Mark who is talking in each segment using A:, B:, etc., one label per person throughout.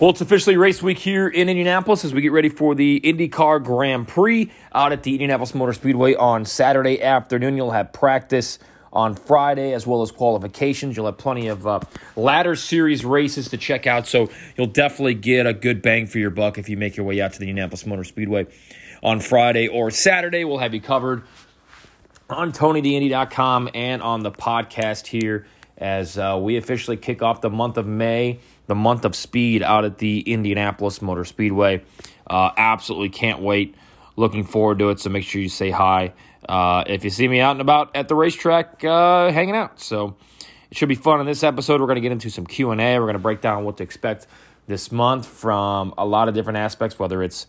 A: Well, it's officially race week here in Indianapolis as we get ready for the IndyCar Grand Prix out at the Indianapolis Motor Speedway on Saturday afternoon. You'll have practice on Friday as well as qualifications. You'll have plenty of uh, ladder series races to check out, so you'll definitely get a good bang for your buck if you make your way out to the Indianapolis Motor Speedway on Friday or Saturday. We'll have you covered on TonyDindy.com and on the podcast here as uh, we officially kick off the month of May the month of speed out at the Indianapolis Motor Speedway. Uh, absolutely can't wait. Looking forward to it. So make sure you say hi. Uh, if you see me out and about at the racetrack, uh, hanging out. So it should be fun. In this episode, we're going to get into some Q and A. We're going to break down what to expect this month from a lot of different aspects, whether it's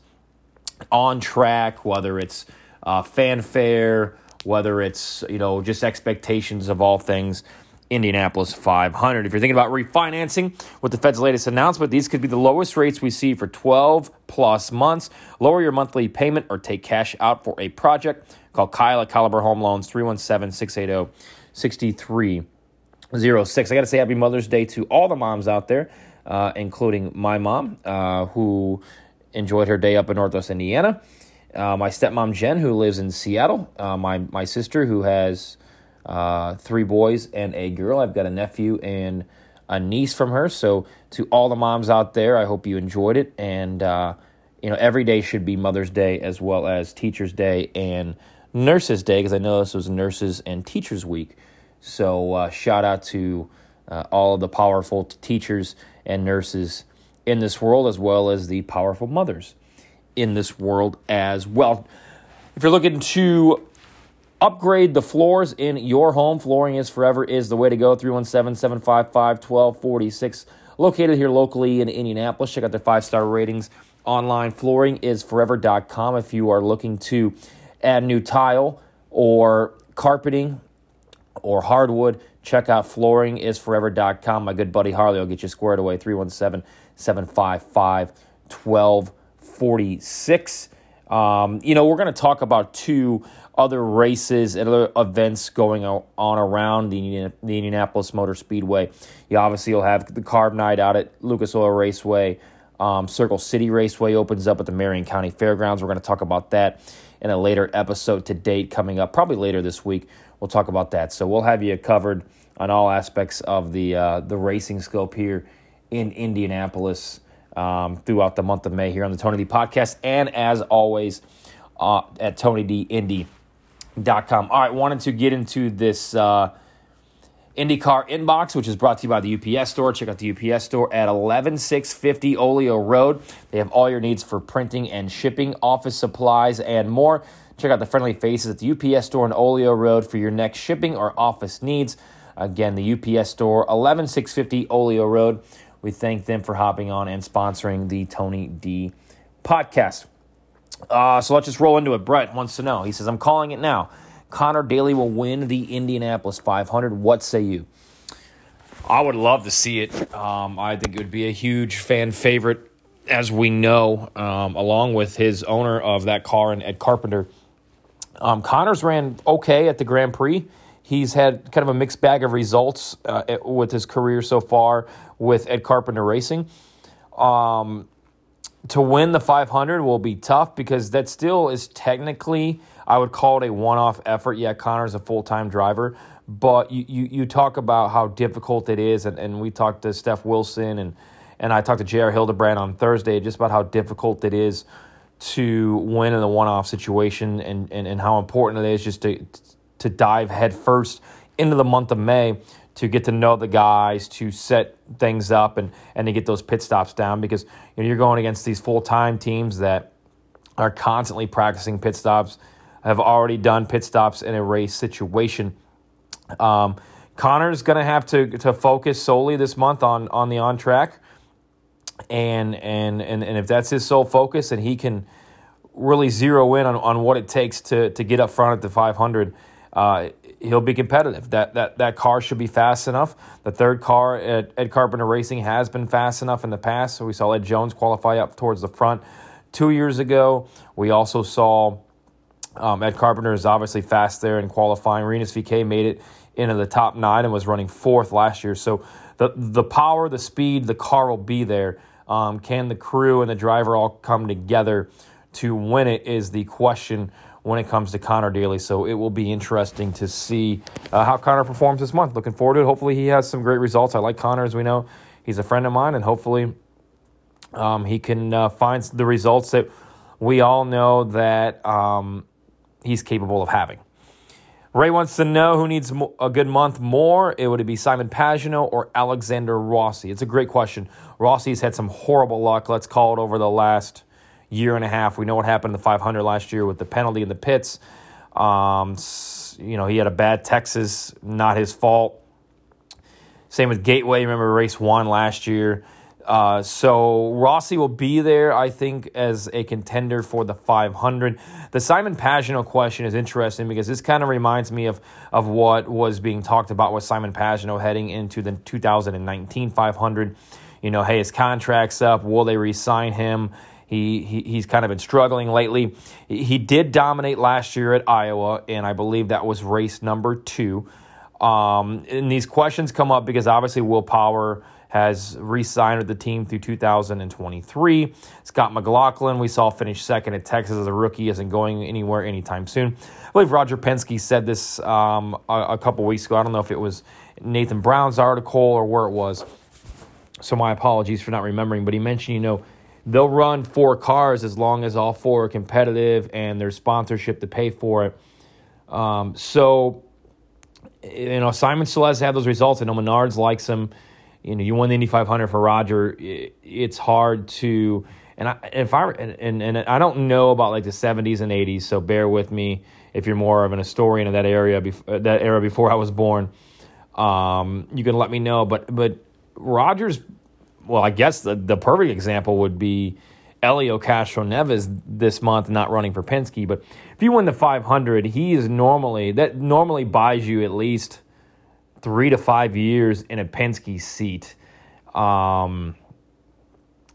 A: on track, whether it's uh, fanfare, whether it's you know just expectations of all things Indianapolis 500. If you're thinking about refinancing with the Fed's latest announcement, these could be the lowest rates we see for 12 plus months. Lower your monthly payment or take cash out for a project. Call Kyle at Caliber Home Loans 317 680 6306. I got to say happy Mother's Day to all the moms out there, uh, including my mom, uh, who enjoyed her day up in Northwest Indiana. Uh, my stepmom Jen, who lives in Seattle. Uh, my my sister, who has uh, three boys and a girl. I've got a nephew and a niece from her. So to all the moms out there, I hope you enjoyed it. And uh, you know, every day should be Mother's Day as well as Teachers Day and Nurses Day because I know this was Nurses and Teachers Week. So uh, shout out to uh, all of the powerful teachers and nurses in this world, as well as the powerful mothers in this world as well. If you're looking to Upgrade the floors in your home. Flooring is Forever is the way to go. 317 755 1246. Located here locally in Indianapolis. Check out their five star ratings online. Flooringisforever.com if you are looking to add new tile or carpeting or hardwood. Check out flooringisforever.com. My good buddy Harley will get you squared away. 317 755 1246. Um, you know, we're going to talk about two other races and other events going on around the, the Indianapolis Motor Speedway. You obviously will have the Carb Night out at Lucas Oil Raceway. Um, Circle City Raceway opens up at the Marion County Fairgrounds. We're going to talk about that in a later episode to date coming up, probably later this week. We'll talk about that. So we'll have you covered on all aspects of the uh, the racing scope here in Indianapolis um, throughout the month of May here on the Tony D podcast, and as always uh, at Tony D Indy All right, wanted to get into this uh, IndyCar inbox, which is brought to you by the UPS store. Check out the UPS store at 11650 Olio Road. They have all your needs for printing and shipping, office supplies, and more. Check out the friendly faces at the UPS store on Olio Road for your next shipping or office needs. Again, the UPS store, 11650 Olio Road. We thank them for hopping on and sponsoring the Tony D podcast. Uh, so let's just roll into it. Brett wants to know. He says, I'm calling it now. Conor Daly will win the Indianapolis 500. What say you? I would love to see it. Um, I think it would be a huge fan favorite, as we know, um, along with his owner of that car and Ed Carpenter. Um, Conor's ran okay at the Grand Prix. He's had kind of a mixed bag of results uh, with his career so far with Ed Carpenter Racing. Um, to win the 500 will be tough because that still is technically, I would call it a one off effort. Yeah, Conor's a full time driver, but you, you, you, talk about how difficult it is, and, and we talked to Steph Wilson and, and I talked to J.R. Hildebrand on Thursday just about how difficult it is to win in a one off situation and, and, and how important it is just to, to dive headfirst into the month of May to get to know the guys, to set things up, and and to get those pit stops down because you know you're going against these full time teams that are constantly practicing pit stops, have already done pit stops in a race situation. Um, Conor's going to have to to focus solely this month on on the on track, and and and and if that's his sole focus, and he can really zero in on, on what it takes to to get up front at the 500. Uh, he'll be competitive. That that that car should be fast enough. The third car at Ed Carpenter Racing has been fast enough in the past. So we saw Ed Jones qualify up towards the front two years ago. We also saw um, Ed Carpenter is obviously fast there in qualifying. Rinus VeeKay made it into the top nine and was running fourth last year. So the the power, the speed, the car will be there. Um, can the crew and the driver all come together to win it? Is the question when it comes to Conor Daly. So it will be interesting to see uh, how Conor performs this month. Looking forward to it. Hopefully, he has some great results. I like Conor, as we know. He's a friend of mine, and hopefully, um, he can uh, find the results that we all know that um, he's capable of having. Ray wants to know who needs a good month more. It would be Simon Pagenaud or Alexander Rossi. It's a great question. Rossi's had some horrible luck, let's call it, over the last year and a half. We know what happened in the 500 last year with the penalty in the pits. Um, you know, he had a bad Texas, not his fault. Same with Gateway. Remember, race one last year. Uh, so Rossi will be there, I think, as a contender for the 500. The Simon Pagenaud question is interesting because this kind of reminds me of of what was being talked about with Simon Pagenaud heading into the 2019 500. You know, hey, his contract's up. Will they re-sign him? He, he he's kind of been struggling lately. He did dominate last year at Iowa, and I believe that was race number two. Um, and these questions come up because obviously Will Power has re-signed with the team through 2023. Scott McLaughlin, we saw finish second at Texas as a rookie, isn't going anywhere anytime soon. I believe Roger Penske said this um, a, a couple weeks ago. I don't know if it was Nathan Brown's article or where it was. So my apologies for not remembering, but he mentioned, you know, they'll run four cars as long as all four are competitive and there's sponsorship to pay for it. Um, so, you know, Simon still has to have those results. I know Menards likes him you know, you won the Indy 500 for Roger. It's hard to, and I, if I, and, and I don't know about like the 70s and 80s, so bear with me if you're more of an historian of that area, that era before I was born. Um, you can let me know. But but Rogers, well, I guess the, the perfect example would be Helio Castroneves this month not running for Penske. But if you win the 500, he is normally that normally buys you at least three to five years in a Penske seat. Um,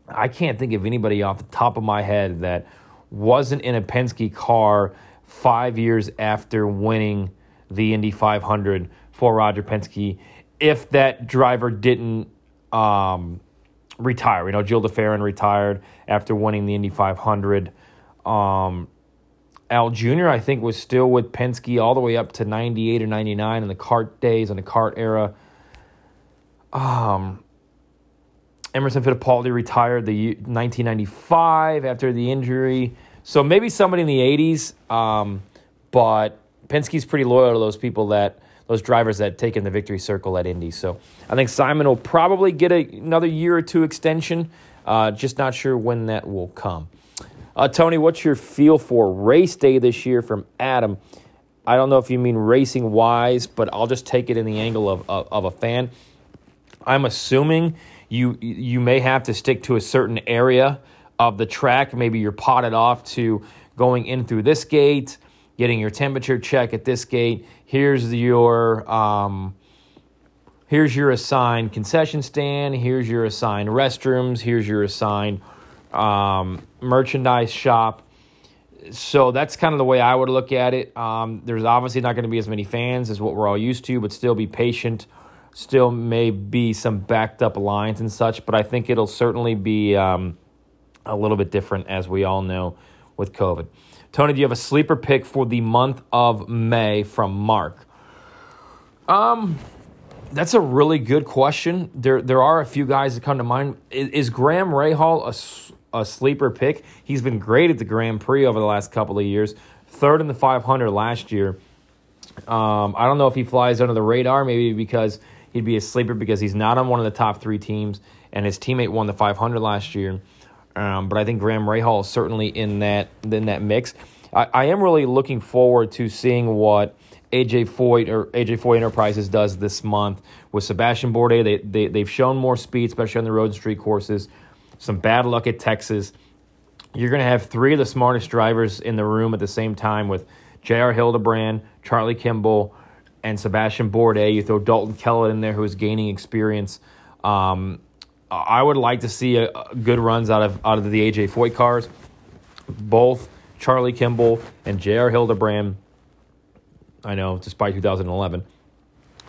A: I can't think of anybody off the top of my head that wasn't in a Penske car five years after winning the Indy 500 for Roger Penske if that driver didn't um, retire. You know, Gil de Ferran retired after winning the Indy 500. Um, Al Jr., I think, was still with Penske all the way up to 98 or 99 in the CART days and the CART era. Um, Emerson Fittipaldi retired the 1995 after the injury. So maybe somebody in the 80s, um, but Penske's pretty loyal to those people that those drivers that take in the victory circle at Indy. So I think Simon will probably get a, another year or two extension. Uh, just not sure when that will come. Uh, Tony, what's your feel for race day this year from Adam? I don't know if you mean racing wise, but I'll just take it in the angle of, of, of, a fan. I'm assuming you you may have to stick to a certain area of the track. Maybe you're potted off to going in through this gate, getting your temperature check at this gate. Here's your um, here's your assigned concession stand. Here's your assigned restrooms. Here's your assigned um, merchandise shop. So that's kind of the way I would look at it. Um, there's obviously not going to be as many fans as what we're all used to, but still be patient. Still may be some backed up lines and such, but I think it'll certainly be um, a little bit different as we all know with COVID. Tony, do you have a sleeper pick for the month of May from Mark? Um, that's a really good question. There, there are a few guys that come to mind. Is, is Graham Rahal a a sleeper pick. He's been great at the Grand Prix over the last couple of years. Third in the 500 last year. Um, I don't know if he flies under the radar, maybe because he'd be a sleeper because he's not on one of the top three teams, and his teammate won the 500 last year. Um, but I think Graham Rahal is certainly in that in that mix. I, I am really looking forward to seeing what AJ Foyt or AJ Foyt Enterprises does this month with Sebastian Bourdais. They, they they've shown more speed, especially on the road and street courses some bad luck at Texas. You're going to have three of the smartest drivers in the room at the same time with J.R. Hildebrand, Charlie Kimball, and Sebastian Bourdais. You throw Dalton Kellett in there, who is gaining experience. Um, I would like to see a, a good runs out of out of the AJ Foyt cars. Both Charlie Kimball and J.R. Hildebrand. I know, despite 2011,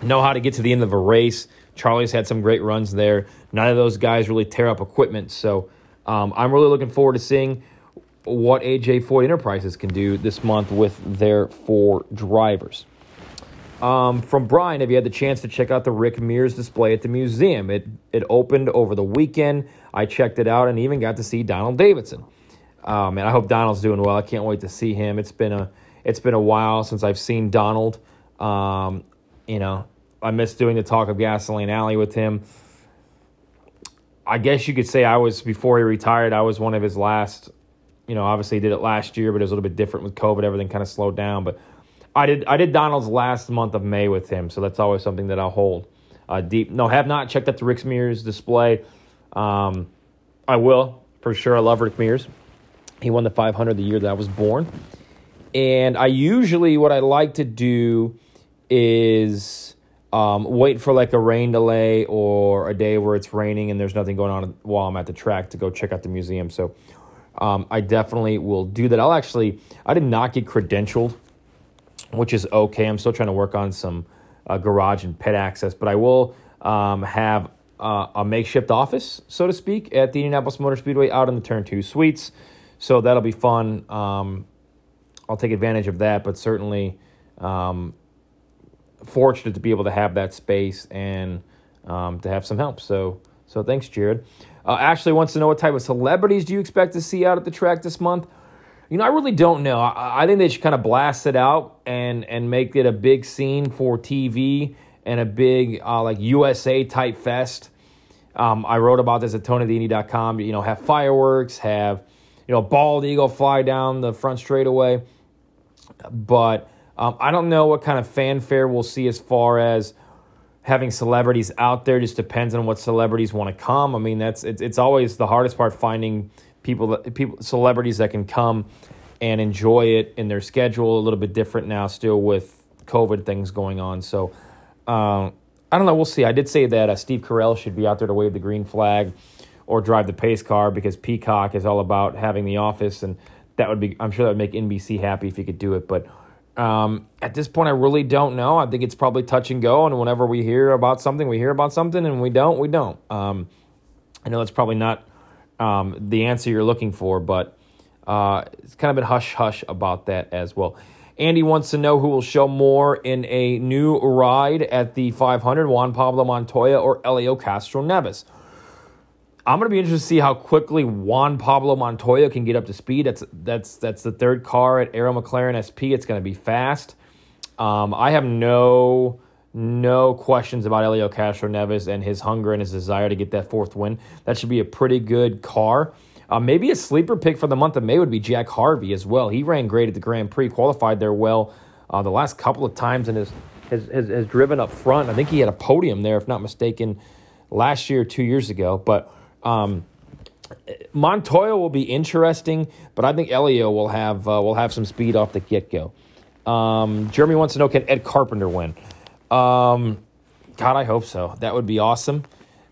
A: know how to get to the end of a race, Charlie's had some great runs there. None of those guys really tear up equipment. So um, I'm really looking forward to seeing what AJ Foyt Enterprises can do this month with their four drivers. Um, from Brian, have you had the chance to check out the Rick Mears display at the museum? It it opened over the weekend. I checked it out and even got to see Donald Davidson. Um, and I hope Donald's doing well. I can't wait to see him. It's been a it's been a while since I've seen Donald. Um, you know, I miss doing the talk of gasoline alley with him. I guess you could say I was before he retired. I was one of his last. You know, obviously he did it last year, but it was a little bit different with COVID. Everything kind of slowed down. But I did I did Donald's last month of May with him, so that's always something that I'll hold uh, deep. No, have not checked out the Rick Mears display. Um, I will for sure. I love Rick Mears. He won the 500 the year that I was born. And I usually, what I like to do is um, wait for like a rain delay or a day where it's raining and there's nothing going on while I'm at the track to go check out the museum. So um, I definitely will do that. I'll actually, I did not get credentialed, which is okay. I'm still trying to work on some uh, garage and pit access, but I will um, have uh, a makeshift office, so to speak, at the Indianapolis Motor Speedway out in the Turn 2 suites. So that'll be fun. Um, I'll take advantage of that, but certainly um, fortunate to be able to have that space and um, to have some help. So, so thanks, Jared. Uh, Ashley wants to know what type of celebrities do you expect to see out at the track this month? You know, I really don't know. I, I think they should kind of blast it out and and make it a big scene for TV and a big uh, like USA type fest. Um, I wrote about this at TonyDindy.com. You know, have fireworks, have you know, bald eagle fly down the front straightaway. But um, I don't know what kind of fanfare we'll see as far as having celebrities out there. Just depends on what celebrities want to come. I mean, that's it's, it's always the hardest part finding people that people celebrities that can come and enjoy it in their schedule. A little bit different now, still with COVID things going on. So um, I don't know. We'll see. I did say that uh, Steve Carell should be out there to wave the green flag or drive the pace car because Peacock is all about having the office, and that would be I'm sure that would make NBC happy if he could do it. But um, at this point, I really don't know. I think it's probably touch and go, and whenever we hear about something, we hear about something, and we don't, we don't. Um, I know that's probably not um, the answer you're looking for, but uh, it's kind of been hush hush about that as well. Andy wants to know who will show more in a new ride at the 500, Juan Pablo Montoya or Helio Castro Castroneves. I'm going to be interested to see how quickly Juan Pablo Montoya can get up to speed. That's that's that's the third car at Arrow McLaren SP. It's going to be fast. Um, I have no no questions about Helio Castro Castroneves and his hunger and his desire to get that fourth win. That should be a pretty good car. Uh, maybe a sleeper pick for the month of May would be Jack Harvey as well. He ran great at the Grand Prix, qualified there well uh, the last couple of times, and has, has, has, has driven up front. I think he had a podium there, if not mistaken, last year, two years ago. But um, Montoya will be interesting, but I think Helio will have uh, will have some speed off the get go. Um, Jeremy wants to know can Ed Carpenter win? Um, God, I hope so. That would be awesome.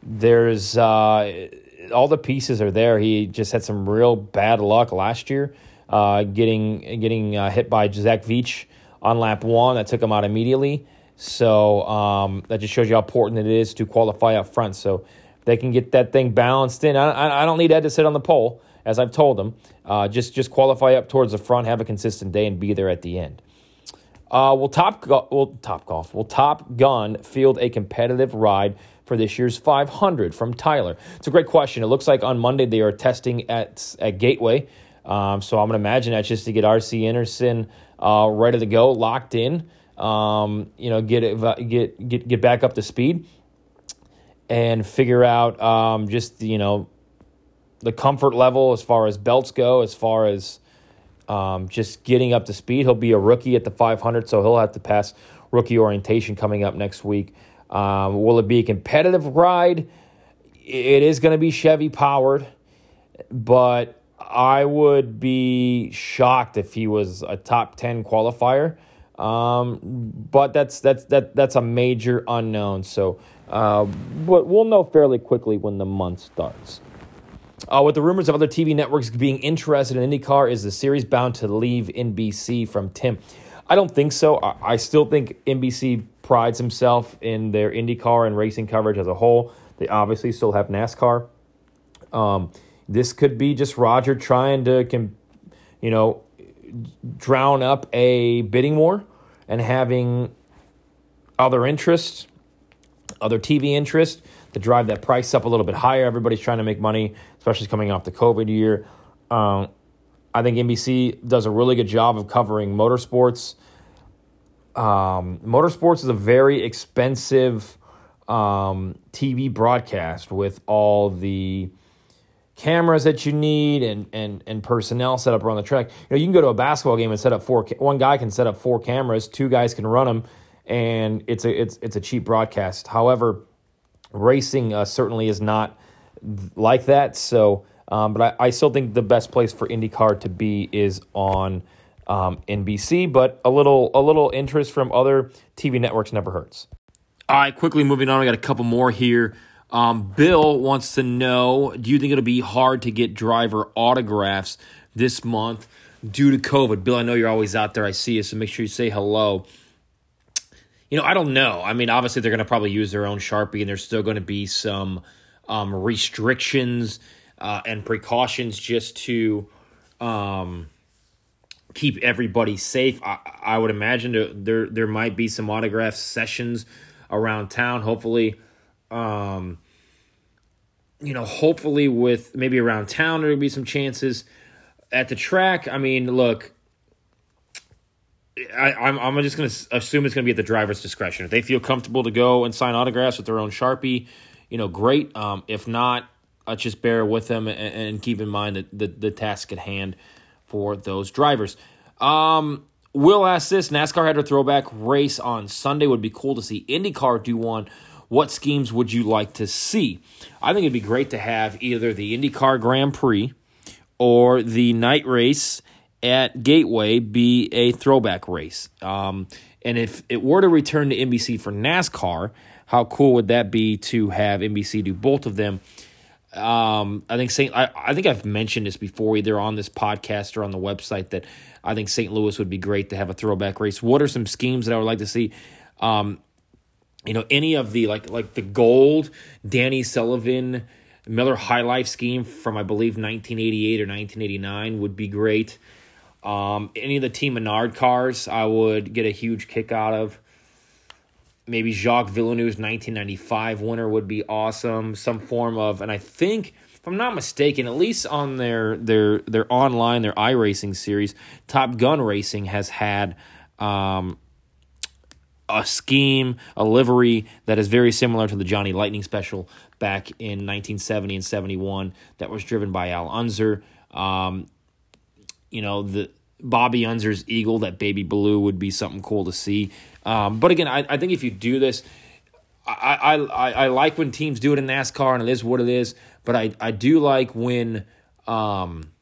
A: There's uh, all the pieces are there. He just had some real bad luck last year, uh, getting getting uh, hit by Zach Veach on lap one. That took him out immediately. So um, that just shows you how important it is to qualify up front. So they can get that thing balanced in. I, I don't need Ed to sit on the pole, as I've told them. Uh, just just qualify up towards the front, have a consistent day, and be there at the end. Uh, will Top will Top Golf will Top Gun field a competitive ride for this year's 500 from Tyler? It's a great question. It looks like on Monday they are testing at at Gateway, um, so I'm gonna imagine that's just to get RC Enerson uh, ready to go, locked in. Um, you know, get it, get get get back up to speed and figure out um, just you know the comfort level as far as belts go, as far as um, just getting up to speed. He'll be a rookie at the 500, so he'll have to pass rookie orientation coming up next week. Um, will it be a competitive ride? It is going to be Chevy powered, but I would be shocked if he was a top 10 qualifier. Um, but that's that's that that's a major unknown. So uh, but we'll know fairly quickly when the month starts. Uh, with the rumors of other TV networks being interested in IndyCar, is the series bound to leave NBC from Tim? I don't think so. I, I still think NBC prides himself in their IndyCar and racing coverage as a whole. They obviously still have NASCAR. Um, this could be just Roger trying to, you know, drown up a bidding war and having other interests, other TV interests to drive that price up a little bit higher. Everybody's trying to make money, especially coming off the COVID year. Um, I think NBC does a really good job of covering motorsports. Um, motorsports is a very expensive um, TV broadcast with all the cameras that you need and, and, and personnel set up around the track. You know, you can go to a basketball game and set up four. One guy can set up four cameras. Two guys can run them, and it's a it's it's a cheap broadcast. However, racing uh, certainly is not like that. So, um, but I, I still think the best place for IndyCar to be is on um, NBC. But a little a little interest from other TV networks never hurts. All right, quickly moving on. We got a couple more here. Um, Bill wants to know Do you think it'll be hard to get driver autographs this month due to COVID? Bill, I know you're always out there. I see you, so make sure you say hello. You know, I don't know. I mean, obviously, they're going to probably use their own Sharpie, and there's still going to be some um, restrictions uh, and precautions just to um, keep everybody safe. I, I would imagine there there might be some autograph sessions around town. Hopefully, um, you know, hopefully with maybe around town there'll be some chances at the track. I mean, look, I, I'm I'm just going to assume it's going to be at the driver's discretion. If they feel comfortable to go and sign autographs with their own sharpie, you know, great. Um, if not, just bear with them and, and keep in mind that the, the task at hand for those drivers. Um, Will ask this: NASCAR had a throwback race on Sunday. Would be cool to see IndyCar do one what schemes would you like to see? I think it'd be great to have either the IndyCar Grand Prix or the night race at Gateway be a throwback race. Um, and if it were to return to NBC for NASCAR, how cool would that be to have NBC do both of them? Um, I think St. I, I think I've mentioned this before, either on this podcast or on the website, that I think St. Louis would be great to have a throwback race. What are some schemes that I would like to see? Um, you know any of the like like the gold danny sullivan miller high life scheme from i believe 1988 or 1989 would be great um, any of the team menard cars i would get a huge kick out of maybe jacques villeneuve's 1995 winner would be awesome some form of and i think if i'm not mistaken at least on their their their online their iRacing series top gun racing has had um, a scheme, a livery that is very similar to the Johnny Lightning special back in 1970 and 71 that was driven by Al Unser. Um, you know, the Bobby Unser's Eagle, that baby blue, would be something cool to see. Um, but again, I, I think if you do this, I, I, I like when teams do it in NASCAR and it is what it is, but I, I do like when um,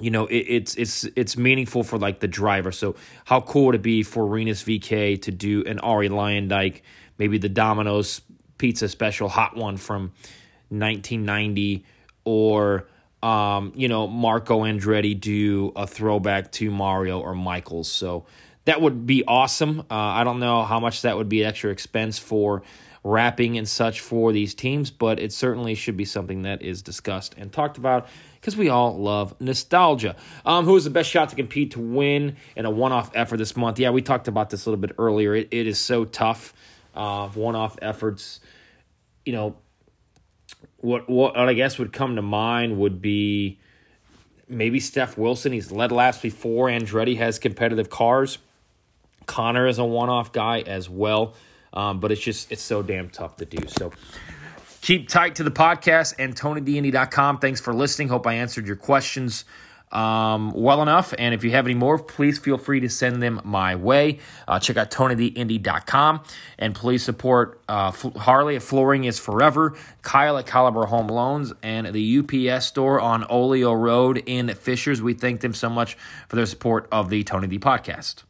A: you know, it, it's it's it's meaningful for like the driver. So how cool would it be for Rinus VeeKay to do an Arie Luyendyk, maybe the Domino's Pizza Special Hot One from 1990, or um, you know Marco Andretti do a throwback to Mario or Michaels. So that would be awesome. Uh, I don't know how much that would be an extra expense for wrapping and such for these teams, but it certainly should be something that is discussed and talked about because we all love nostalgia. Um, who is the best shot to compete to win in a one off effort this month? Yeah, we talked about this a little bit earlier. it, it is so tough. Uh, one off efforts, you know, what, what I guess would come to mind would be maybe Steph Wilson. He's led laps before. Andretti has competitive cars. Conor is a one off guy as well. Um, but it's just, it's so damn tough to do. So, Keep tight to the podcast and TonyDindy.com. Thanks for listening. Hope I answered your questions um, well enough. And if you have any more, please feel free to send them my way. Uh, check out TonyDindy.com and please support uh, Harley at Flooring is Forever, Kyle at Caliber Home Loans, and the UPS store on Olio Road in Fishers. We thank them so much for their support of the Tony D podcast.